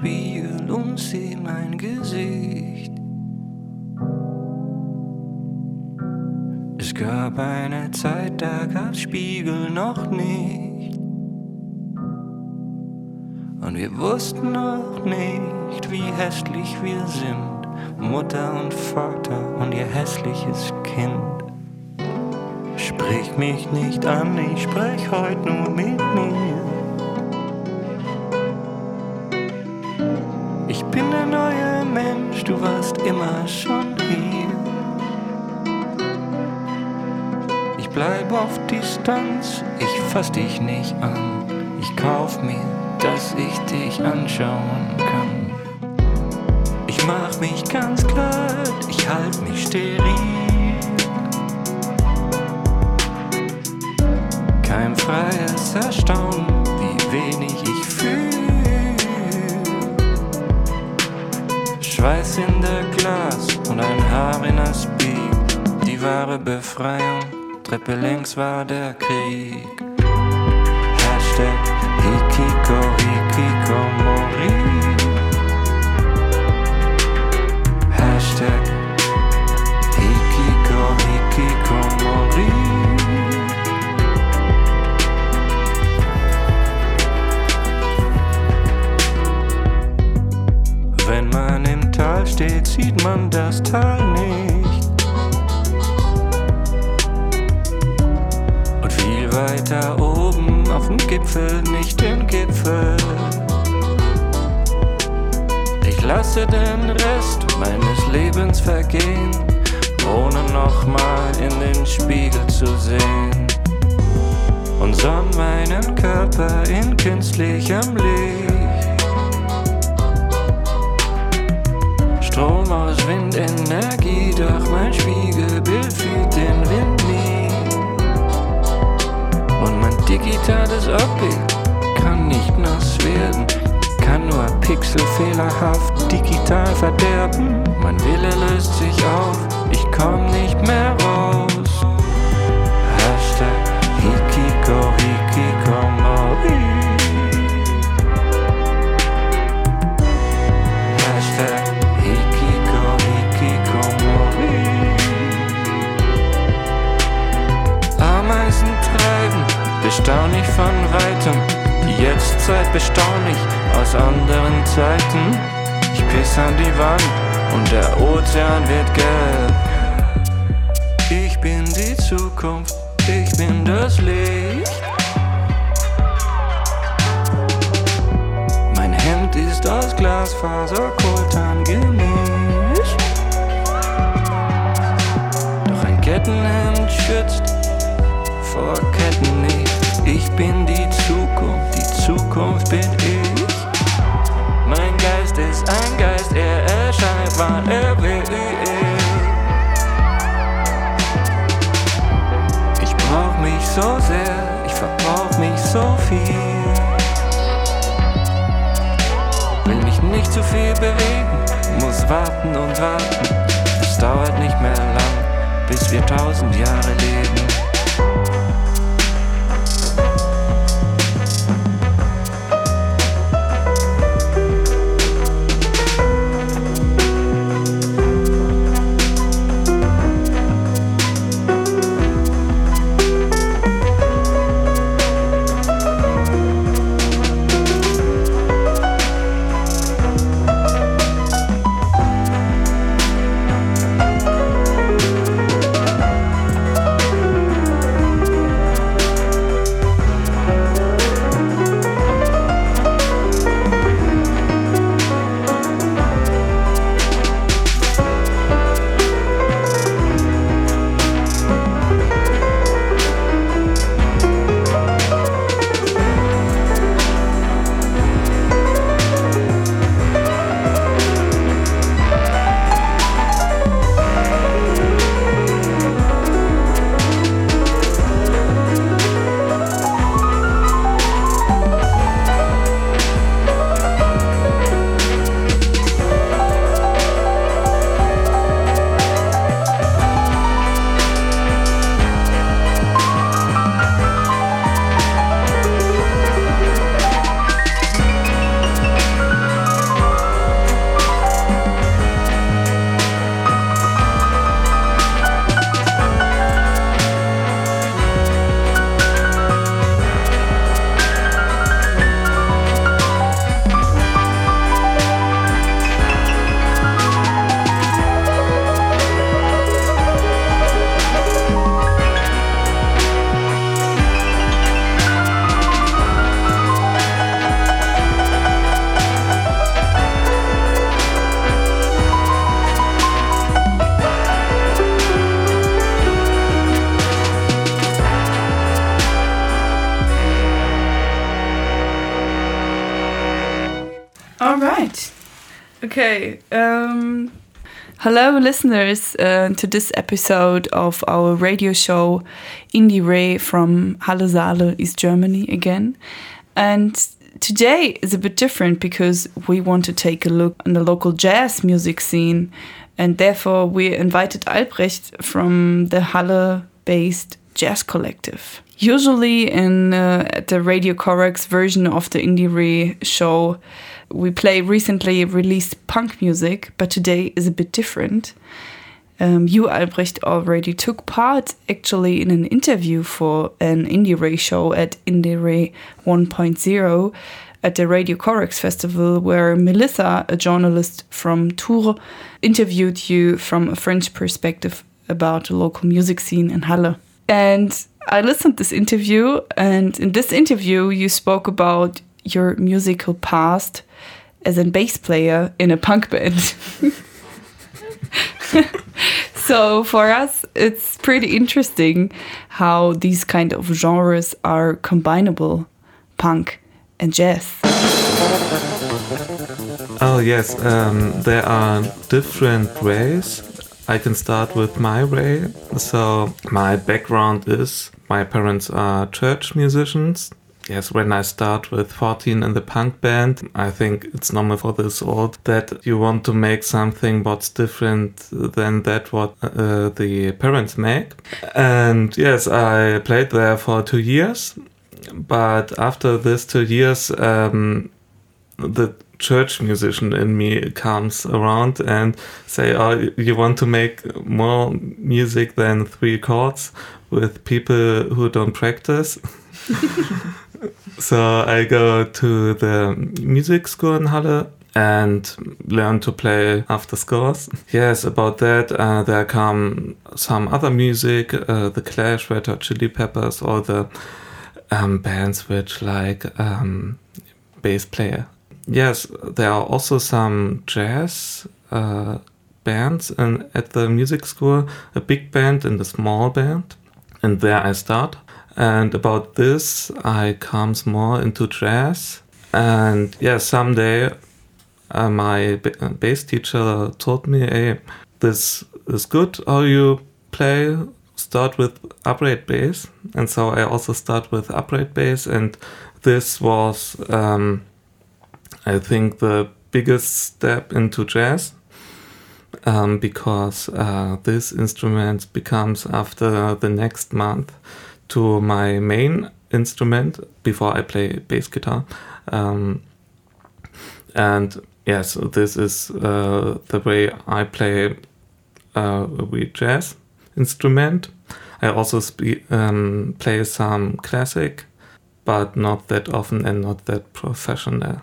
Spiegel und seh mein Gesicht. Es gab eine Zeit, da gab's Spiegel noch nicht. Und wir wussten noch nicht, wie hässlich wir sind. Mutter und Vater und ihr hässliches Kind. Sprich mich nicht an, ich sprech heute nur mit mir. Mensch, du warst immer schon hier. Ich bleib auf Distanz, ich fass dich nicht an. Ich kauf mir, dass ich dich anschauen kann. Ich mach mich ganz glatt, ich halt mich steril. Kein freies Erstaunen, wie wenig ich fühl. Schweiß in der Glas und ein Haar in das Bieg. Die wahre Befreiung, Treppe längs war der Krieg. Hashtag Hikiko Vergehen, ohne nochmal in den Spiegel zu sehen. Und sonn meinen Körper in künstlichem Licht. Strom aus Windenergie, doch mein Spiegelbild fühlt den Wind nie. Und mein digitales Abbild kann nicht nass werden, kann nur pixelfehlerhaft digital verderben. Mein Wille löst sich auf, ich komm nicht mehr raus. Hashtag Hikiko Hikikomori. Hashtag Hikiko Hikikomori. Ameisen treiben, bestaunig von weitem. Die Jetztzeit bestaunig aus anderen Zeiten. Ich piss an die Wand und der Ozean wird gelb. Ich bin die Zukunft, ich bin das Licht. Mein Hemd ist aus Glasfaser Koltan gemischt. Doch ein Kettenhemd schützt vor Ketten nicht. Ich bin die Zukunft, Zukunft bin ich. Mein Geist ist ein Geist, er erscheint, wann er will. Ich brauch mich so sehr, ich verbrauch mich so viel. Will mich nicht zu viel bewegen, muss warten und warten. Es dauert nicht mehr lang, bis wir tausend Jahre leben. Okay. Um, hello, listeners, uh, to this episode of our radio show Indiere from Halle Saale, East Germany again. And today is a bit different because we want to take a look on the local jazz music scene. And therefore, we invited Albrecht from the Halle based jazz collective. Usually, in uh, the Radio Corax version of the Indiere show, we play recently released punk music, but today is a bit different. Um, you, Albrecht, already took part actually in an interview for an Indiere show at Indiere 1.0 at the Radio Corax Festival, where Melissa, a journalist from Tours, interviewed you from a French perspective about the local music scene in Halle. And I listened to this interview, and in this interview, you spoke about your musical past as a bass player in a punk band. so for us, it's pretty interesting how these kind of genres are combinable, punk and jazz. Oh yes, um, there are different ways. I can start with my way. So my background is my parents are church musicians yes, when I start with 14 in the punk band, I think it's normal for this old that you want to make something what's different than that what uh, the parents make. And yes, I played there for two years, but after this two years, um, the church musician in me comes around and say, "Oh, you want to make more music than three chords with people who don't practice?" so I go to the music school in Halle and learn to play after scores. Yes, about that, uh, there come some other music, uh, the Clash, Red Hot Chili Peppers, or the um, bands which like um, bass player. Yes, there are also some jazz uh, bands and at the music school, a big band and a small band, and there I start. And about this, I comes more into jazz. And yeah, someday uh, my bass teacher told me, hey, this is good how you play. Start with upright bass. And so I also start with upright bass. And this was, um, I think, the biggest step into jazz. Um, because uh, this instrument becomes after the next month to my main instrument before I play bass guitar. Um, and yes, this is uh, the way I play uh, a jazz instrument. I also um, play some classic, but not that often and not that professional.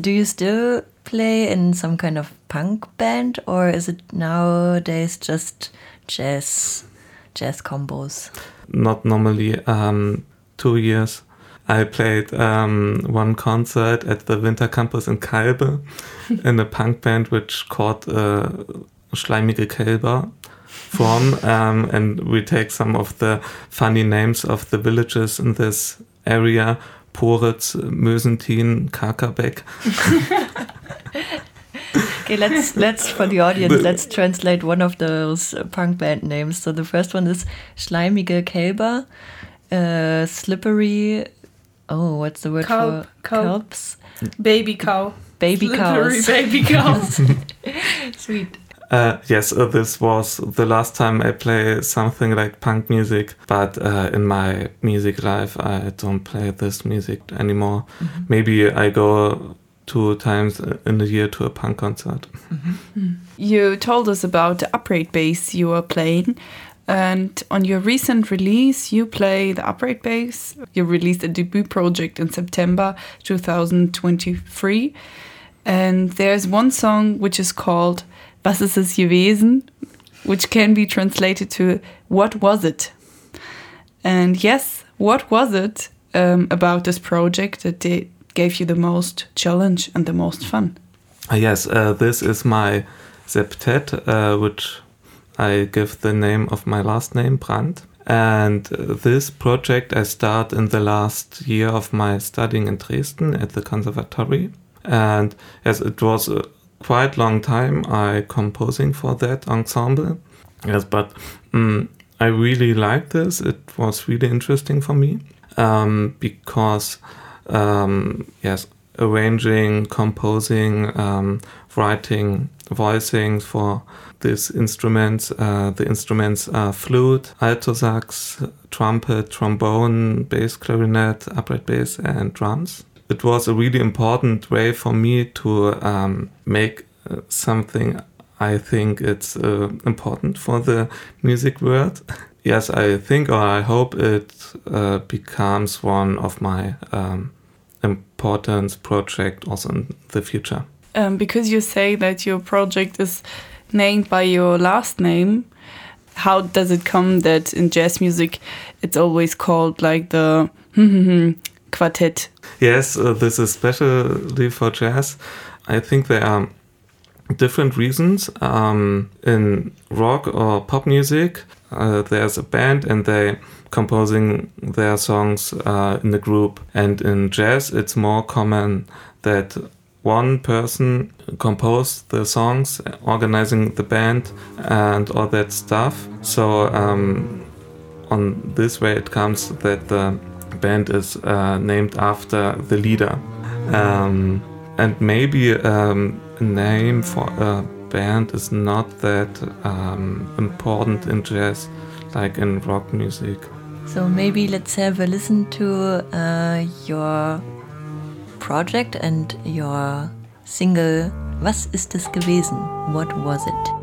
Do you still play in some kind of punk band, or is it nowadays just jazz, jazz combos? not normally um, two years. I played um, one concert at the Winter Campus in Kalbe in a punk band which called uh, Schleimige Kälber form. Um, and we take some of the funny names of the villages in this area Poritz, Mösentin, Karkabeck. okay, let's let's for the audience let's translate one of those punk band names. So the first one is Schleimige Kälber, uh, slippery. Oh, what's the word Kalb, for kelps? Baby cow. Baby slippery cows. baby cows. Sweet. Uh, yes, uh, this was the last time I play something like punk music, but uh, in my music life, I don't play this music anymore. Mm -hmm. Maybe I go two times in a year to a punk concert. Mm -hmm. You told us about the upright bass you are playing. And on your recent release, you play the upright bass. You released a debut project in September 2023. And there's one song which is called Was ist es gewesen? Which can be translated to What was it? And yes, what was it um, about this project that they gave you the most challenge and the most fun? Uh, yes, uh, this is my septet, uh, which I give the name of my last name, Brandt. And uh, this project I start in the last year of my studying in Dresden at the conservatory. And as it was a quite long time I composing for that ensemble. Yes, but um, I really liked this. It was really interesting for me um, because um, yes, arranging, composing, um, writing, voicing for these instruments. Uh, the instruments are flute, alto sax, trumpet, trombone, bass clarinet, upright bass, and drums. It was a really important way for me to um, make uh, something I think it's uh, important for the music world. yes, I think or I hope it uh, becomes one of my um, important project also in the future. Um, because you say that your project is named by your last name, how does it come that in jazz music it's always called like the quartet? Yes, uh, this is especially for jazz. I think there are different reasons. Um, in rock or pop music, uh, there's a band and they composing their songs uh, in a group. And in jazz, it's more common that one person composed the songs, organizing the band, and all that stuff. So um, on this way, it comes that the band is uh, named after the leader. Um, and maybe um, a name for a band is not that um, important in jazz like in rock music. So maybe let's have a listen to uh, your project and your single Was ist es gewesen? What was it?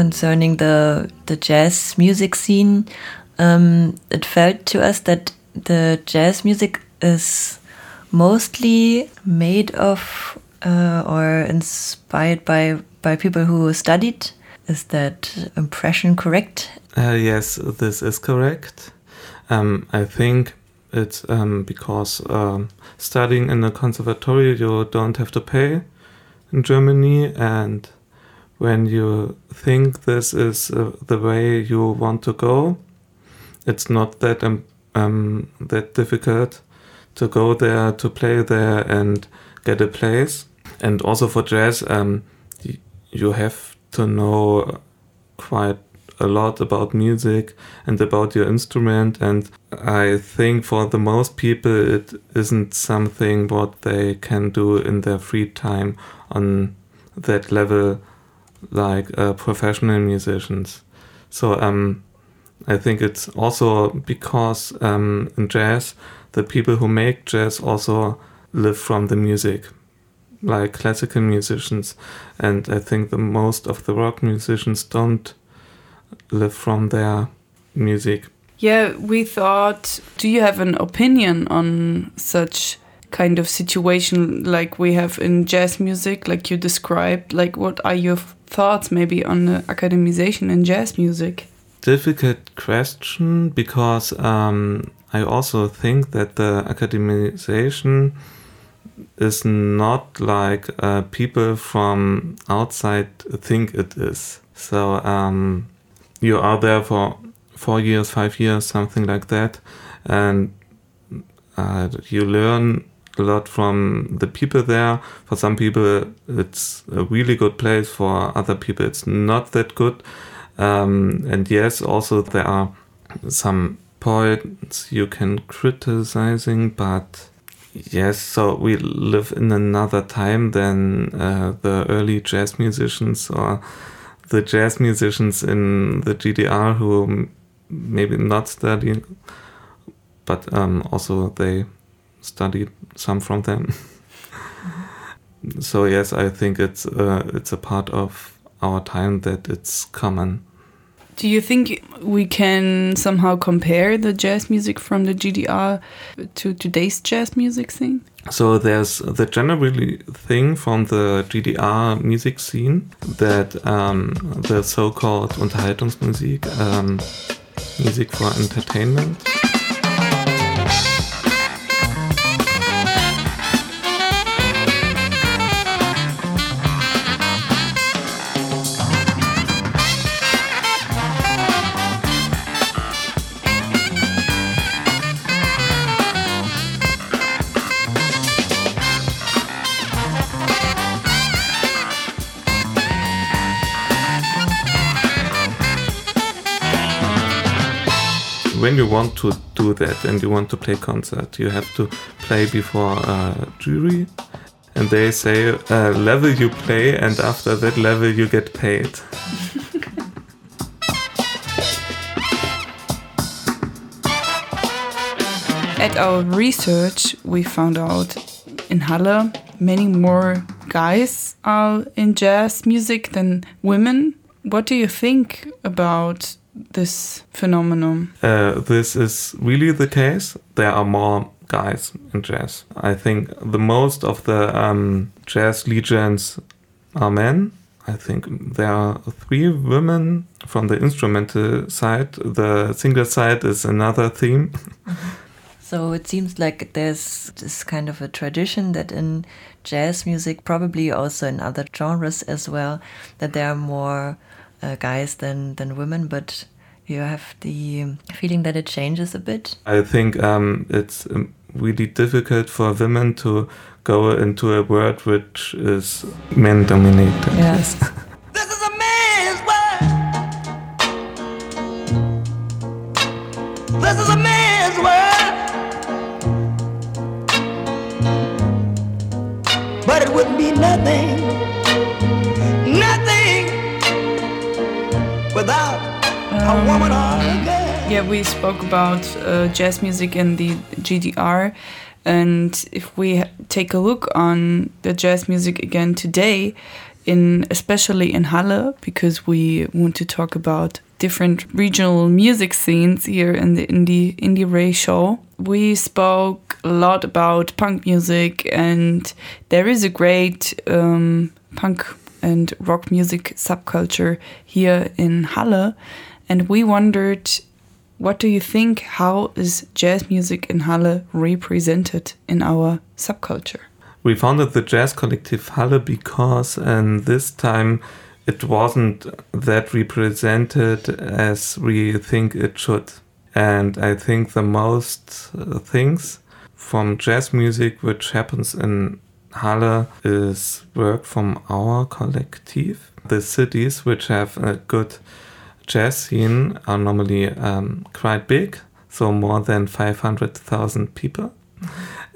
Concerning the the jazz music scene, um, it felt to us that the jazz music is mostly made of uh, or inspired by by people who studied. Is that impression correct? Uh, yes, this is correct. Um, I think it's um, because um, studying in a conservatory you don't have to pay in Germany, and when you think this is uh, the way you want to go, it's not that um, um, that difficult to go there to play there and get a place. And also for jazz, um, you have to know quite a lot about music and about your instrument and i think for the most people it isn't something what they can do in their free time on that level like uh, professional musicians so um, i think it's also because um, in jazz the people who make jazz also live from the music like classical musicians and i think the most of the rock musicians don't live from their music. Yeah, we thought, do you have an opinion on such kind of situation like we have in jazz music, like you described? Like, what are your thoughts maybe on the academization in jazz music? Difficult question because um, I also think that the academization is not like uh, people from outside think it is. So um, you are there for four years, five years, something like that, and uh, you learn a lot from the people there. For some people, it's a really good place. For other people, it's not that good. Um, and yes, also there are some points you can criticizing, but yes, so we live in another time than uh, the early jazz musicians or the jazz musicians in the GDR who maybe not studying, but um, also they studied some from them. so yes, I think it's uh, it's a part of our time that it's common. Do you think we can somehow compare the jazz music from the GDR to today's jazz music scene? So there's the generally thing from the GDR music scene that um, the so-called Unterhaltungsmusik, um, music for entertainment. When you want to do that and you want to play concert, you have to play before a jury, and they say uh, level you play, and after that level you get paid. At our research, we found out in Halle many more guys are in jazz music than women. What do you think about this phenomenon? Uh, this is really the case. There are more guys in jazz. I think the most of the um, jazz legends are men. I think there are three women from the instrumental side. The singer side is another theme. So it seems like there's this kind of a tradition that in jazz music, probably also in other genres as well, that there are more uh, guys than than women, but you have the feeling that it changes a bit. I think um, it's um, really difficult for women to go into a world which is men dominated. Yes. this is a man's world. This is a man's world. But it wouldn't be nothing Yeah, we spoke about uh, jazz music in the GDR, and if we take a look on the jazz music again today, in especially in Halle because we want to talk about different regional music scenes here in the indie Indiere show. We spoke a lot about punk music and there is a great um, punk and rock music subculture here in Halle and we wondered what do you think how is jazz music in Halle represented in our subculture we founded the jazz collective Halle because and this time it wasn't that represented as we think it should. And I think the most uh, things from jazz music which happens in Halle is work from our collective. The cities which have a good jazz scene are normally um, quite big, so more than 500,000 people,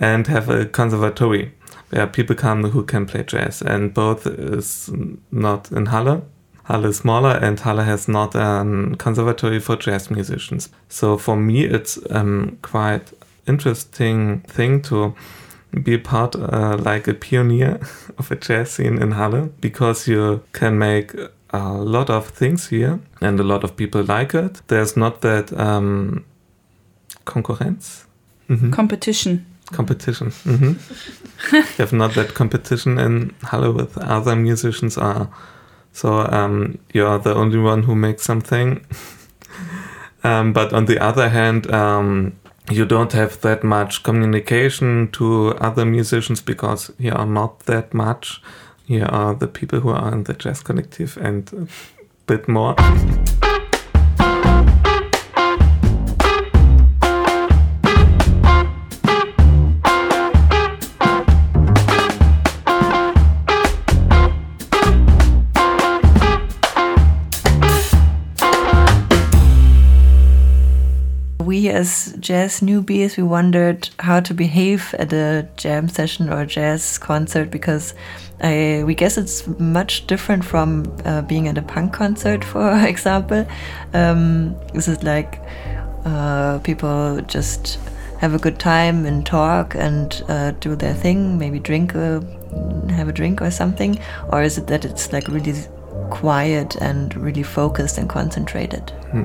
and have a conservatory where people come who can play jazz. And both is not in Halle. Halle is smaller and Halle has not a conservatory for jazz musicians. So for me, it's um, quite interesting thing to be part uh, like a pioneer of a jazz scene in Halle because you can make a lot of things here and a lot of people like it. There's not that um, concurrence. Mm -hmm. Competition. competition. Mm -hmm. you have not that competition in Halle with other musicians are. So um, you're the only one who makes something. um, but on the other hand, um, you don't have that much communication to other musicians because you are not that much. Here are the people who are in the jazz collective and a bit more. As jazz newbies, we wondered how to behave at a jam session or jazz concert because I, we guess it's much different from uh, being at a punk concert, for example. Um, this is like uh, people just have a good time and talk and uh, do their thing, maybe drink, a, have a drink or something, or is it that it's like really quiet and really focused and concentrated. Hmm.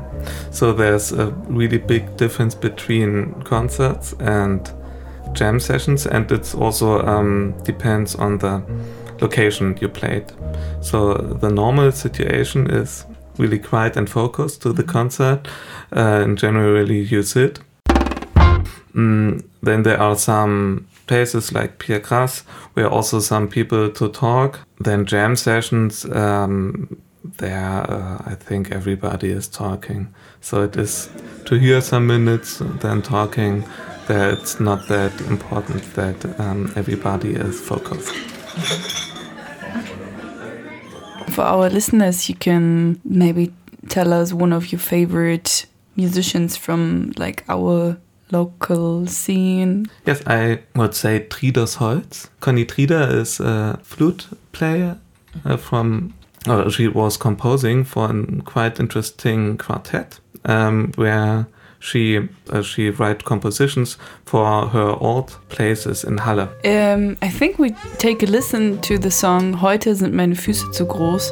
So there's a really big difference between concerts and jam sessions, and it's also um, depends on the location you played. So the normal situation is really quiet and focused to the mm-hmm. concert, uh, and generally you sit. Mm, then there are some places like Pierre Grass, where also some people to talk. Then jam sessions, um, there uh, I think everybody is talking. So it is to hear some minutes, then talking. That it's not that important that um, everybody is focused. For our listeners, you can maybe tell us one of your favorite musicians from like our local scene? Yes, I would say Tridas Holz. Connie Trider is a flute player uh, from, uh, she was composing for a quite interesting quartet um, where she uh, she write compositions for her old places in Halle. Um, I think we take a listen to the song Heute sind meine Füße zu groß,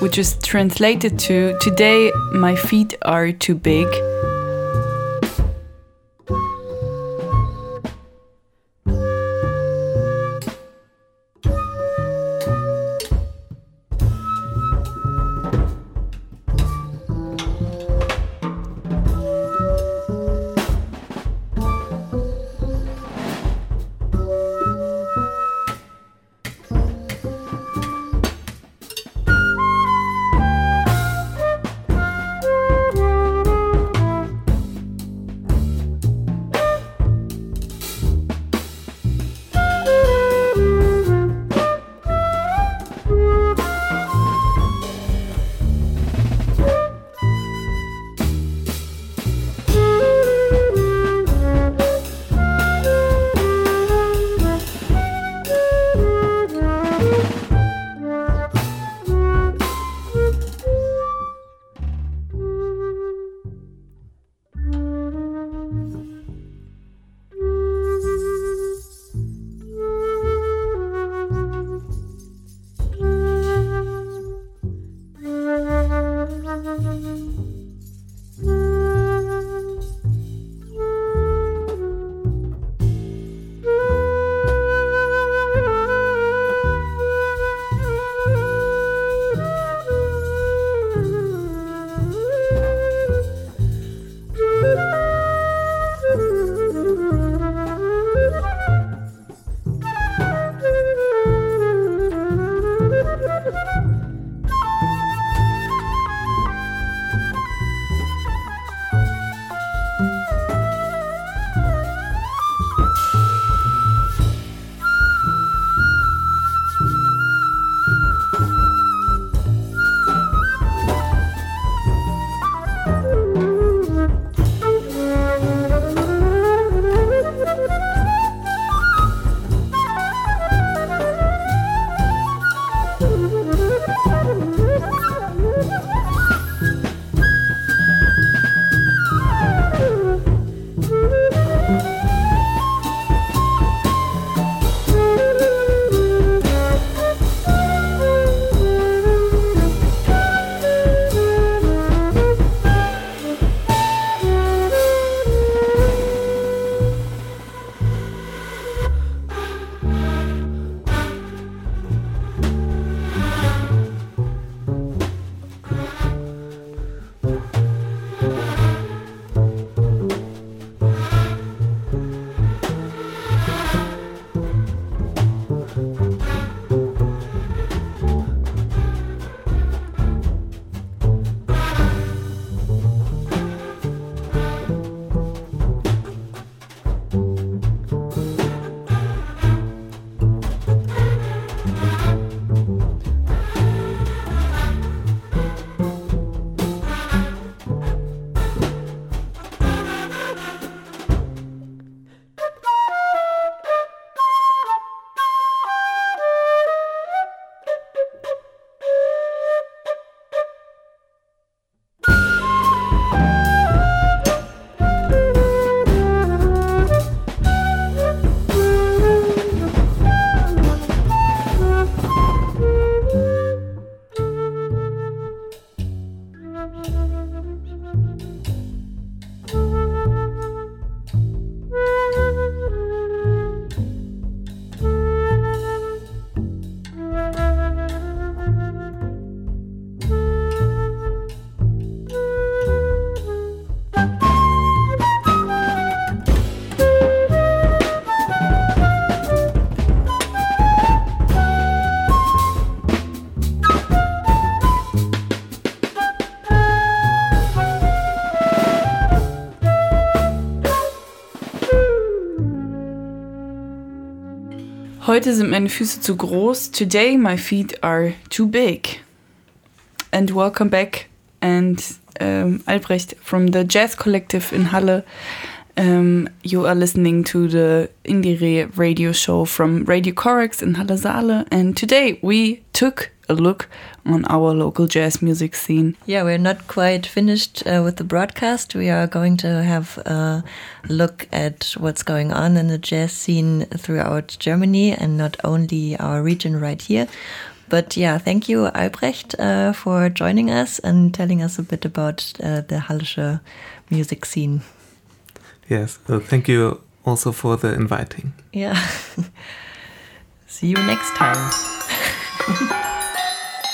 which is translated to Today my feet are too big. Heute sind meine Füße zu groß. Today my feet are too big. And welcome back. And um, Albrecht from the Jazz Collective in Halle. Um, you are listening to the Indiere radio show from Radio Corax in Halle Saale. And today we took a look on our local jazz music scene. Yeah, we're not quite finished uh, with the broadcast. We are going to have a look at what's going on in the jazz scene throughout Germany and not only our region right here. But yeah, thank you, Albrecht, uh, for joining us and telling us a bit about uh, the Hallische music scene. Yes, thank you also for the inviting. Yeah. See you next time.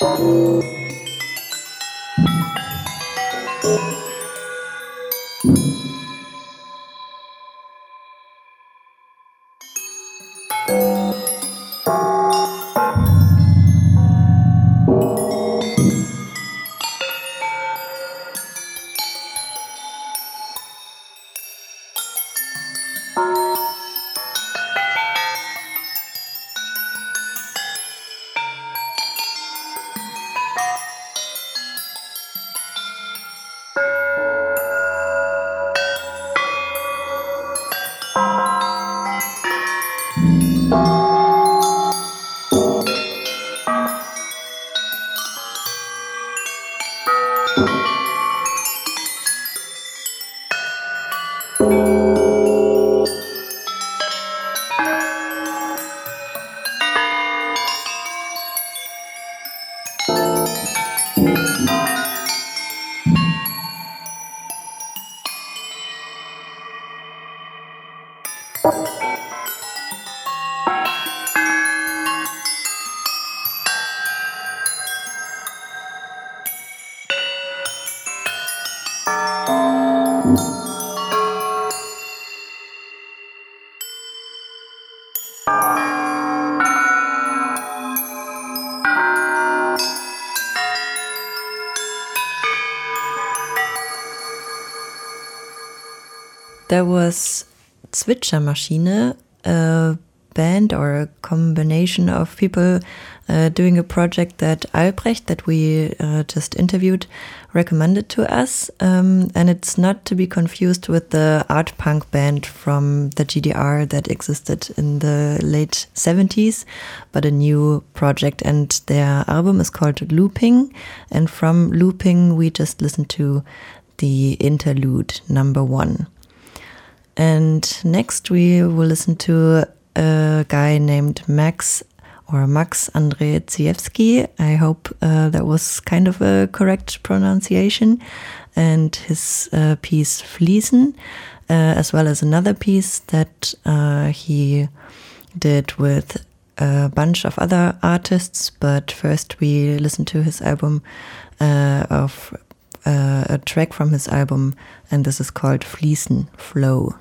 Música there was Zwitschermaschine, a band or a combination of people uh, doing a project that Albrecht, that we uh, just interviewed, recommended to us. Um, and it's not to be confused with the art punk band from the GDR that existed in the late 70s, but a new project. And their album is called Looping. And from Looping, we just listened to the interlude number one. And next we will listen to a guy named Max or Max Andrzejewski. I hope uh, that was kind of a correct pronunciation. And his uh, piece Fließen, uh, as well as another piece that uh, he did with a bunch of other artists. But first we listen to his album uh, of a track from his album, and this is called Fließen Flow.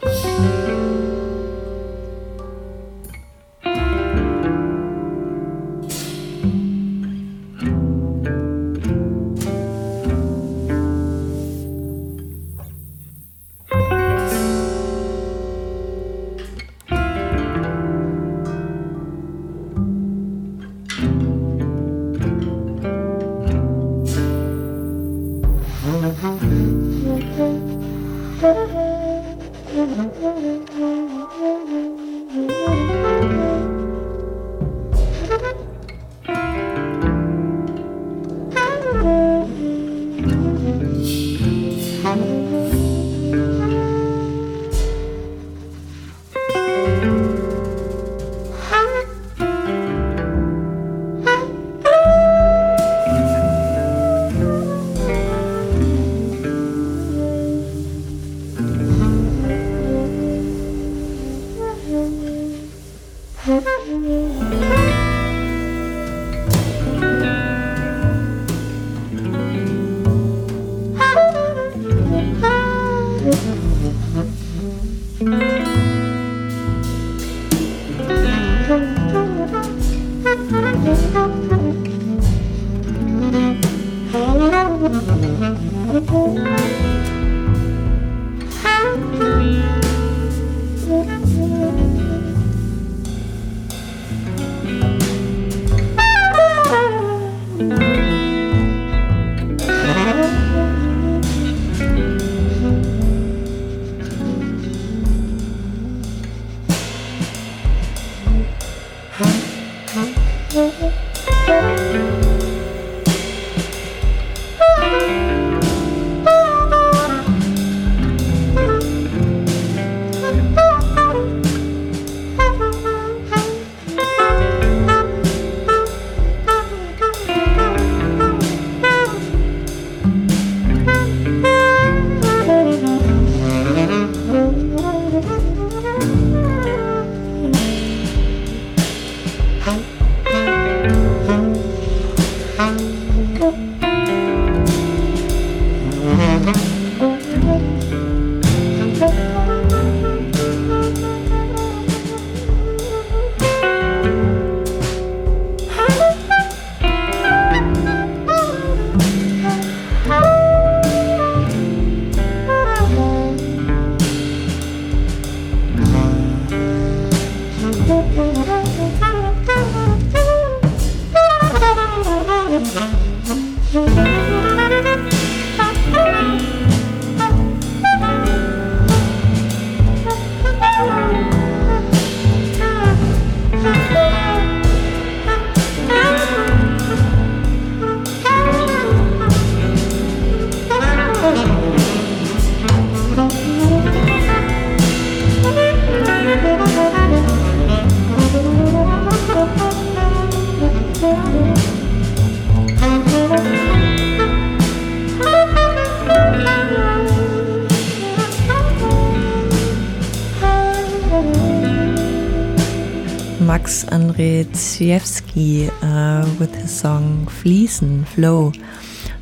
Andrzejewski uh, with his song Fließen, Flow.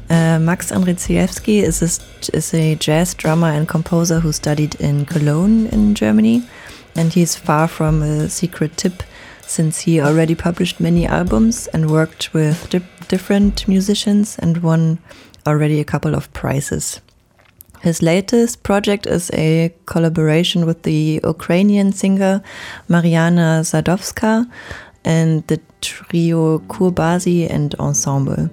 Uh, Max Andrzejewski is a, is a jazz drummer and composer who studied in Cologne in Germany, and he's far from a secret tip since he already published many albums and worked with di different musicians and won already a couple of prizes. His latest project is a collaboration with the Ukrainian singer Mariana Sadovska and the trio Kurbasy and Ensemble.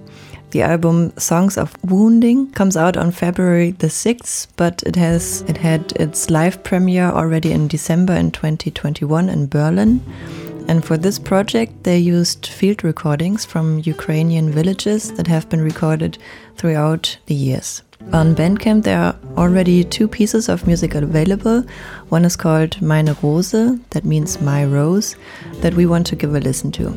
The album Songs of Wounding comes out on February the 6th, but it has it had its live premiere already in December in 2021 in Berlin. And for this project, they used field recordings from Ukrainian villages that have been recorded throughout the years. On Bandcamp, there are already two pieces of music available. One is called Meine Rose, that means My Rose, that we want to give a listen to.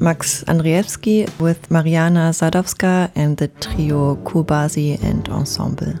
Max Andrzejewski with Mariana Sadovska and the trio Kurbasy and Ensemble.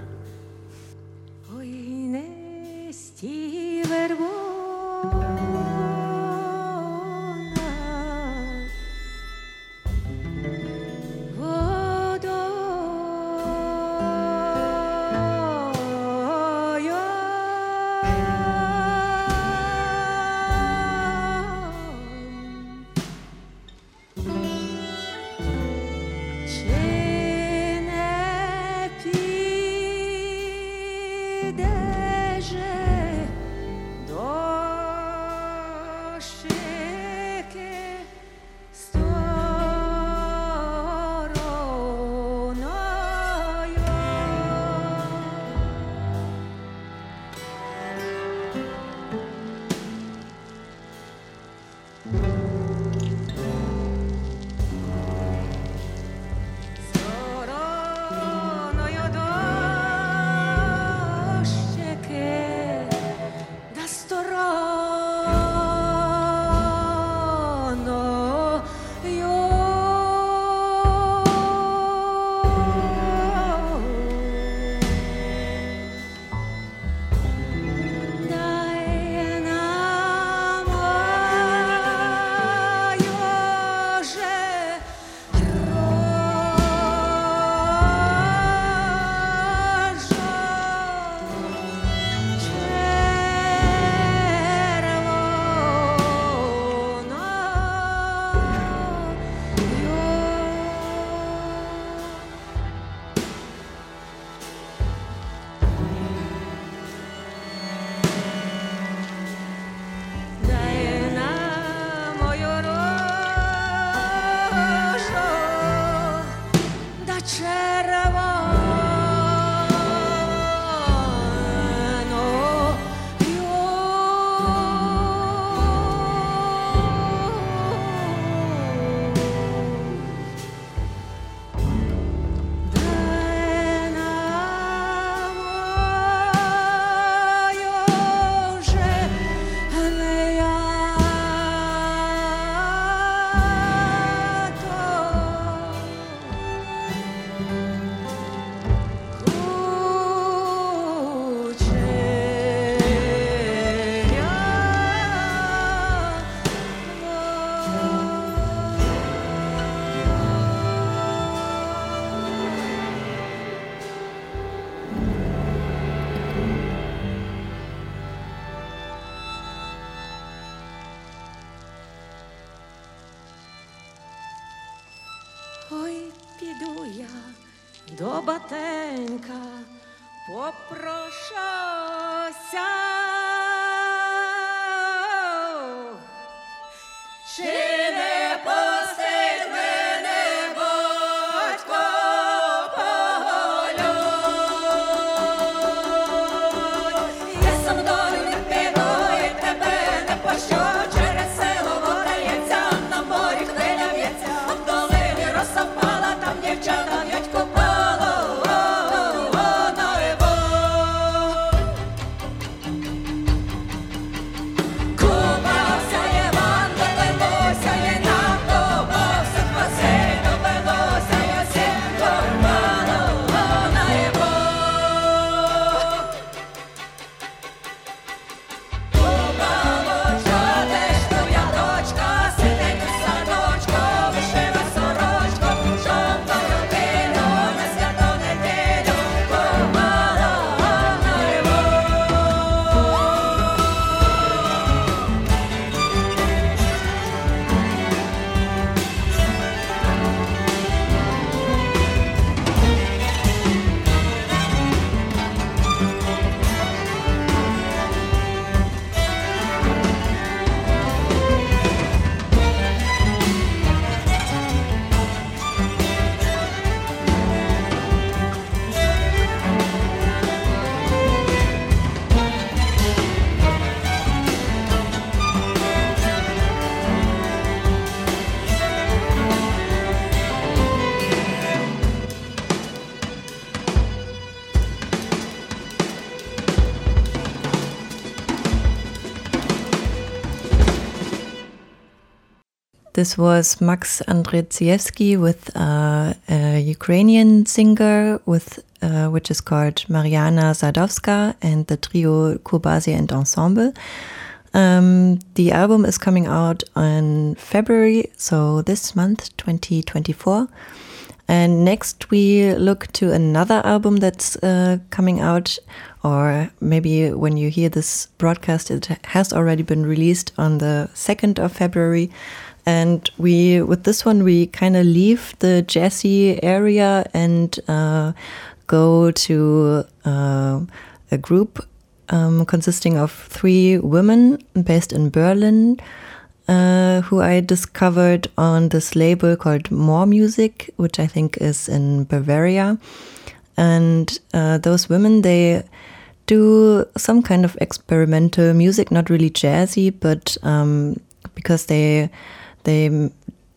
This was Max Andrzejewski with uh, a Ukrainian singer with uh, which is called Mariana Sadovska and the trio Kurbasia and Ensemble. Um, the album is coming out in February, so this month, 2024. And next, we look to another album that's uh, coming out, or maybe when you hear this broadcast, it has already been released on the 2nd of February. And we, with this one, we kind of leave the jazzy area and uh, go to uh, a group um, consisting of three women based in Berlin. Uh, who I discovered on this label called Morr Music, which I think is in Bavaria. And uh, those women, they do some kind of experimental music, not really jazzy, but um, because they they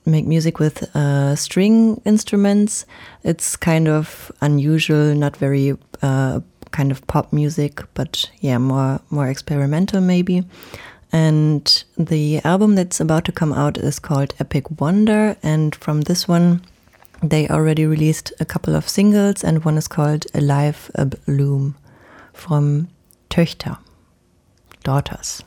make music with uh, string instruments, it's kind of unusual, not very uh, kind of pop music, but yeah, more more experimental maybe. And the album that's about to come out is called Epic Wonder. And from this one, they already released a couple of singles, and one is called Alive Bloom from Töchter, Daughters.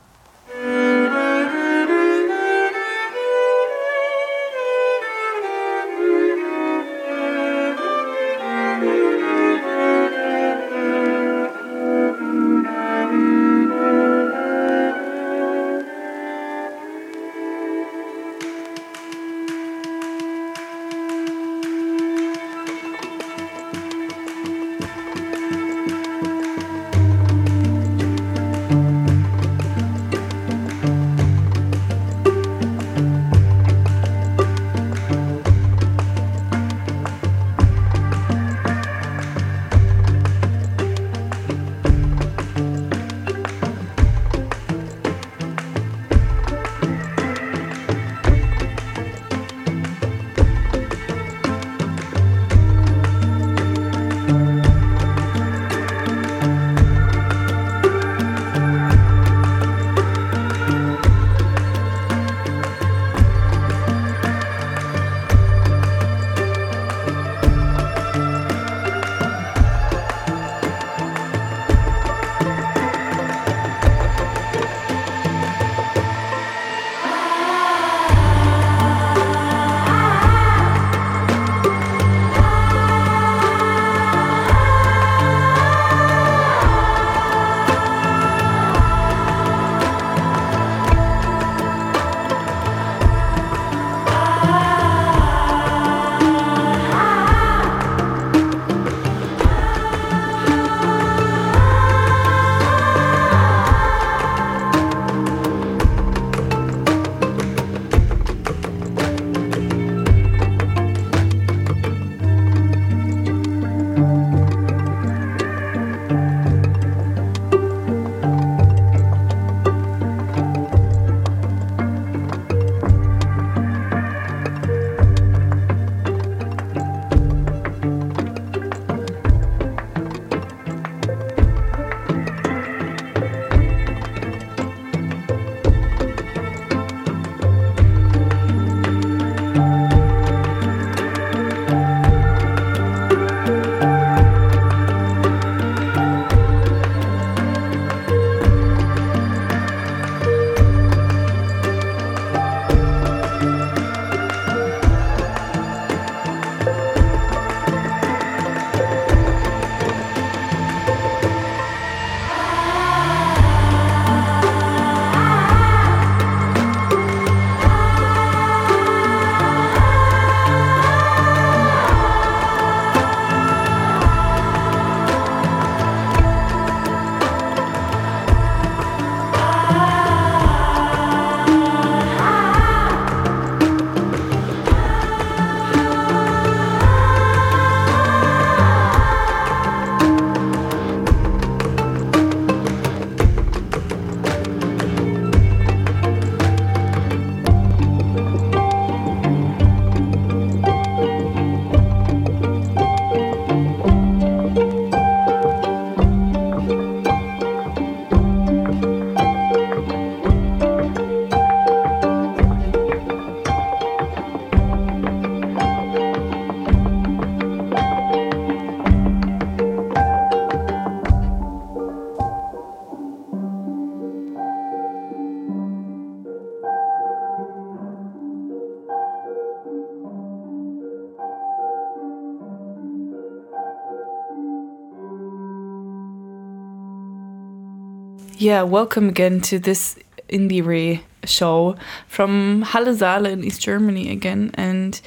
Yeah, welcome again to this Indiere show from Halle Saale in East Germany again. And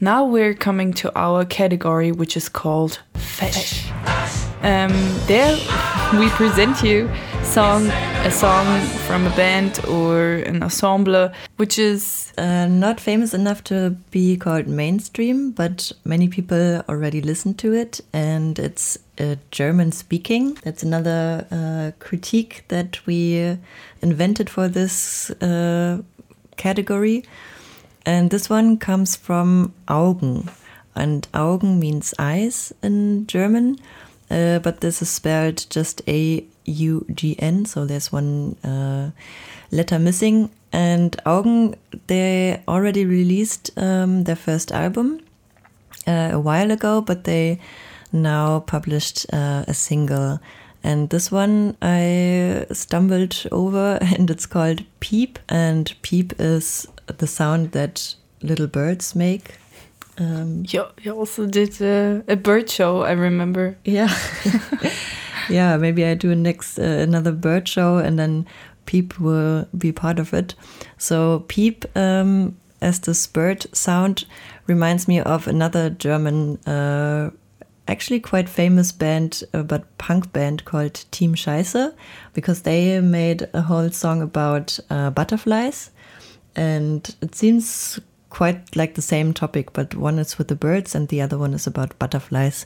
now we're coming to our category, which is called Fesh. Um, there we present you song a song from a band or an ensemble which is uh, not famous enough to be called mainstream, but many people already listen to it, and it's uh, German speaking. That's another uh, critique that we invented for this uh, category. And this one comes from Augn. And Augen means eyes in German, uh, but this is spelled just A U G N, so there's one uh, letter missing. And Augn, they already released um, their first album uh, a while ago, but they now published uh, a single. And this one I stumbled over, and it's called Peep. And Peep is the sound that little birds make. Um, you, you also did a, a bird show, I remember. Yeah. yeah, maybe I do next uh, another bird show and then Peep will be part of it. So Peep um, as this bird sound reminds me of another German, uh, actually quite famous band, uh, but punk band called Team Scheiße, because they made a whole song about uh, butterflies. And it seems quite like the same topic, but one is with the birds and the other one is about butterflies.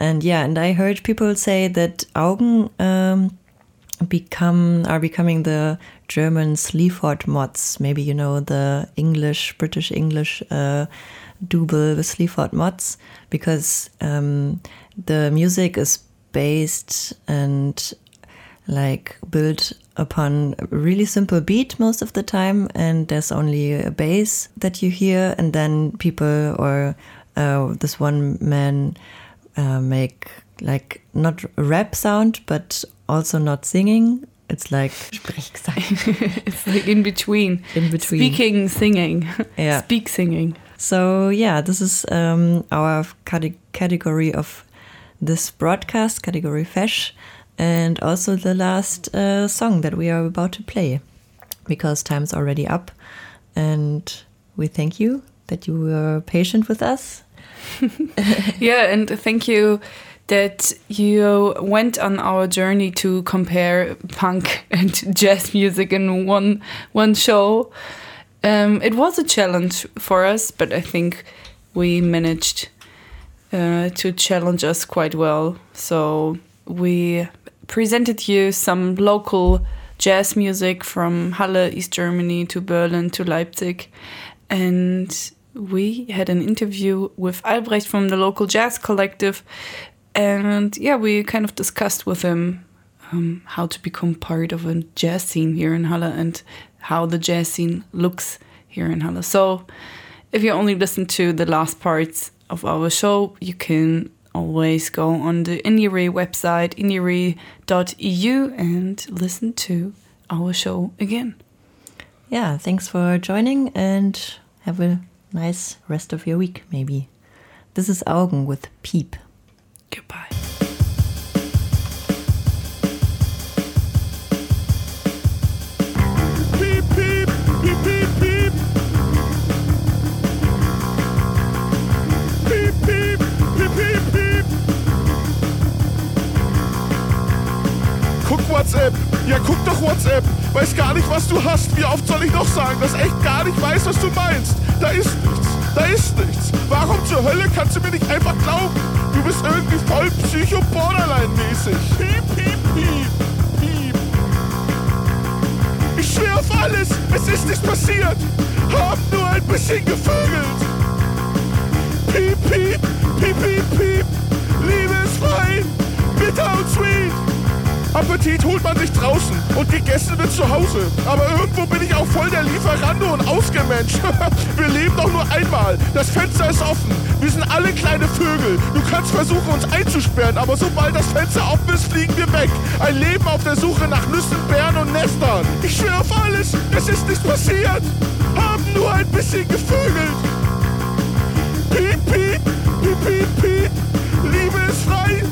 And yeah, and I heard people say that Augn um, become are becoming the German Sleaford mods. Maybe you know the English, British English uh, double with Sleaford mods because um, the music is based and like built upon a really simple beat most of the time and there's only a bass that you hear and then people or uh, this one man uh, make like not a rap sound but also not singing. It's like it's like in between. In between. Speaking singing. Yeah. Speak singing. So yeah this is um, our cate category of this broadcast category fesh and also the last uh, song that we are about to play because time's already up and we thank you that you were patient with us yeah and thank you that you went on our journey to compare punk and jazz music in one one show um, it was a challenge for us but i think we managed uh, to challenge us quite well so we presented you some local jazz music from Halle, East Germany to Berlin to Leipzig. And we had an interview with Albrecht from the local jazz collective. And yeah, we kind of discussed with him um, how to become part of a jazz scene here in Halle and how the jazz scene looks here in Halle. So if you only listen to the last parts of our show, you can always go on the Indiere website, indiere.eu, and listen to our show again. Yeah, thanks for joining and have a nice rest of your week, maybe. This is Augen with Peep. Goodbye. Piep, piep, piep, piep, piep. Piep, piep, piep, piep, piep. Guck WhatsApp. Ja, guck doch WhatsApp. Weiß gar nicht, was du hast. Wie oft soll ich noch sagen, dass echt gar nicht weiß, was du meinst? Da ist nichts. Da ist nichts. Warum zur Hölle kannst du mir nicht einfach glauben? Du bist irgendwie voll psycho-borderline-mäßig. Piep, piep, piep, piep. Ich schwör auf alles, es ist nichts passiert. Hab nur ein bisschen gevögelt. Piep, piep, piep, piep, piep. Liebe ist frei, bitter und sweet. Appetit holt man sich draußen und gegessen wird zu Hause. Aber irgendwo bin ich auch voll der Lieferando und ausgemenscht. Wir leben doch nur einmal. Das Fenster ist offen. Wir sind alle kleine Vögel. Du kannst versuchen, uns einzusperren, aber sobald das Fenster offen ist, fliegen wir weg. Ein Leben auf der Suche nach Nüssen, Beeren und Nestern. Ich schwöre auf alles, es ist nichts passiert. Haben nur ein bisschen gevögelt. Piep, piep, piep, piep, piep. Liebe ist frei,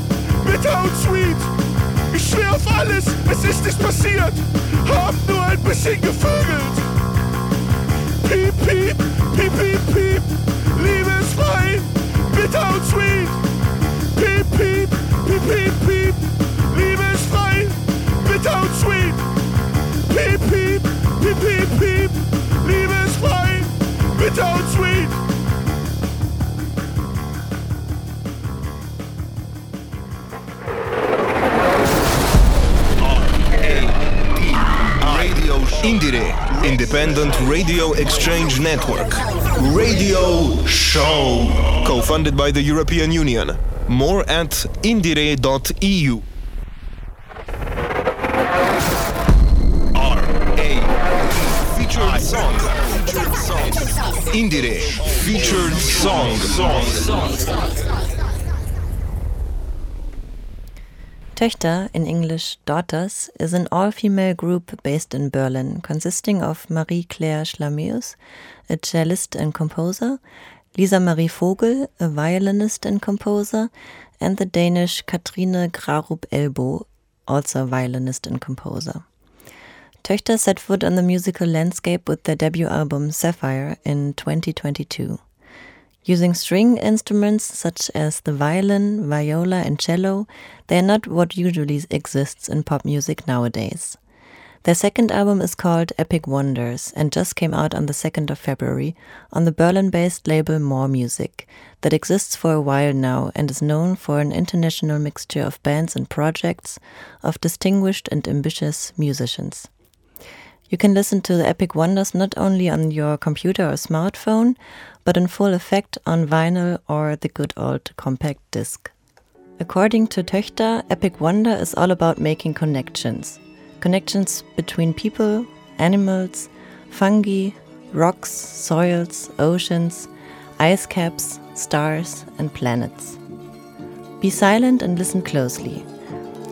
bitter und sweet. Ich schwör auf alles. es ist nicht passiert, haben nur ein bisschen gevögelt. Piep, piep, piep, piep, piep, Liebe ist frei, bitter und sweet. Piep, piep, piep, piep, piep, Liebe ist frei, bitter und sweet. Piep, piep, piep, piep, piep, ist frei, bitter und sweet. Indiere, Independent Radio Exchange Network. Radio Show. Co-funded by the European Union. More at indiere.eu. Featured song. Indiere. Featured song. Töchter, in English Daughters, is an all-female group based in Berlin, consisting of Marie-Claire Schlameus, a cellist and composer, Lisa Marie Vogel, a violinist and composer, and the Danish Katrine Grarup Elbo, also a violinist and composer. Töchter set foot on the musical landscape with their debut album Sapphire in 2022. Using string instruments such as the violin, viola, and cello, they are not what usually exists in pop music nowadays. Their second album is called Epic Wonders and just came out on the 2nd of February on the Berlin based label Morr Music, that exists for a while now and is known for an international mixture of bands and projects of distinguished and ambitious musicians. You can listen to the Epic Wonders not only on your computer or smartphone, but in full effect on vinyl or the good old compact disc. According to Töchter, Epic Wonder is all about making connections. Connections between people, animals, fungi, rocks, soils, oceans, ice caps, stars, and planets. Be silent and listen closely.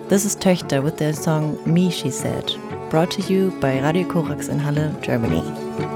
This is Töchter with their song Me, She Said, brought to you by Radio Corax in Halle, Germany.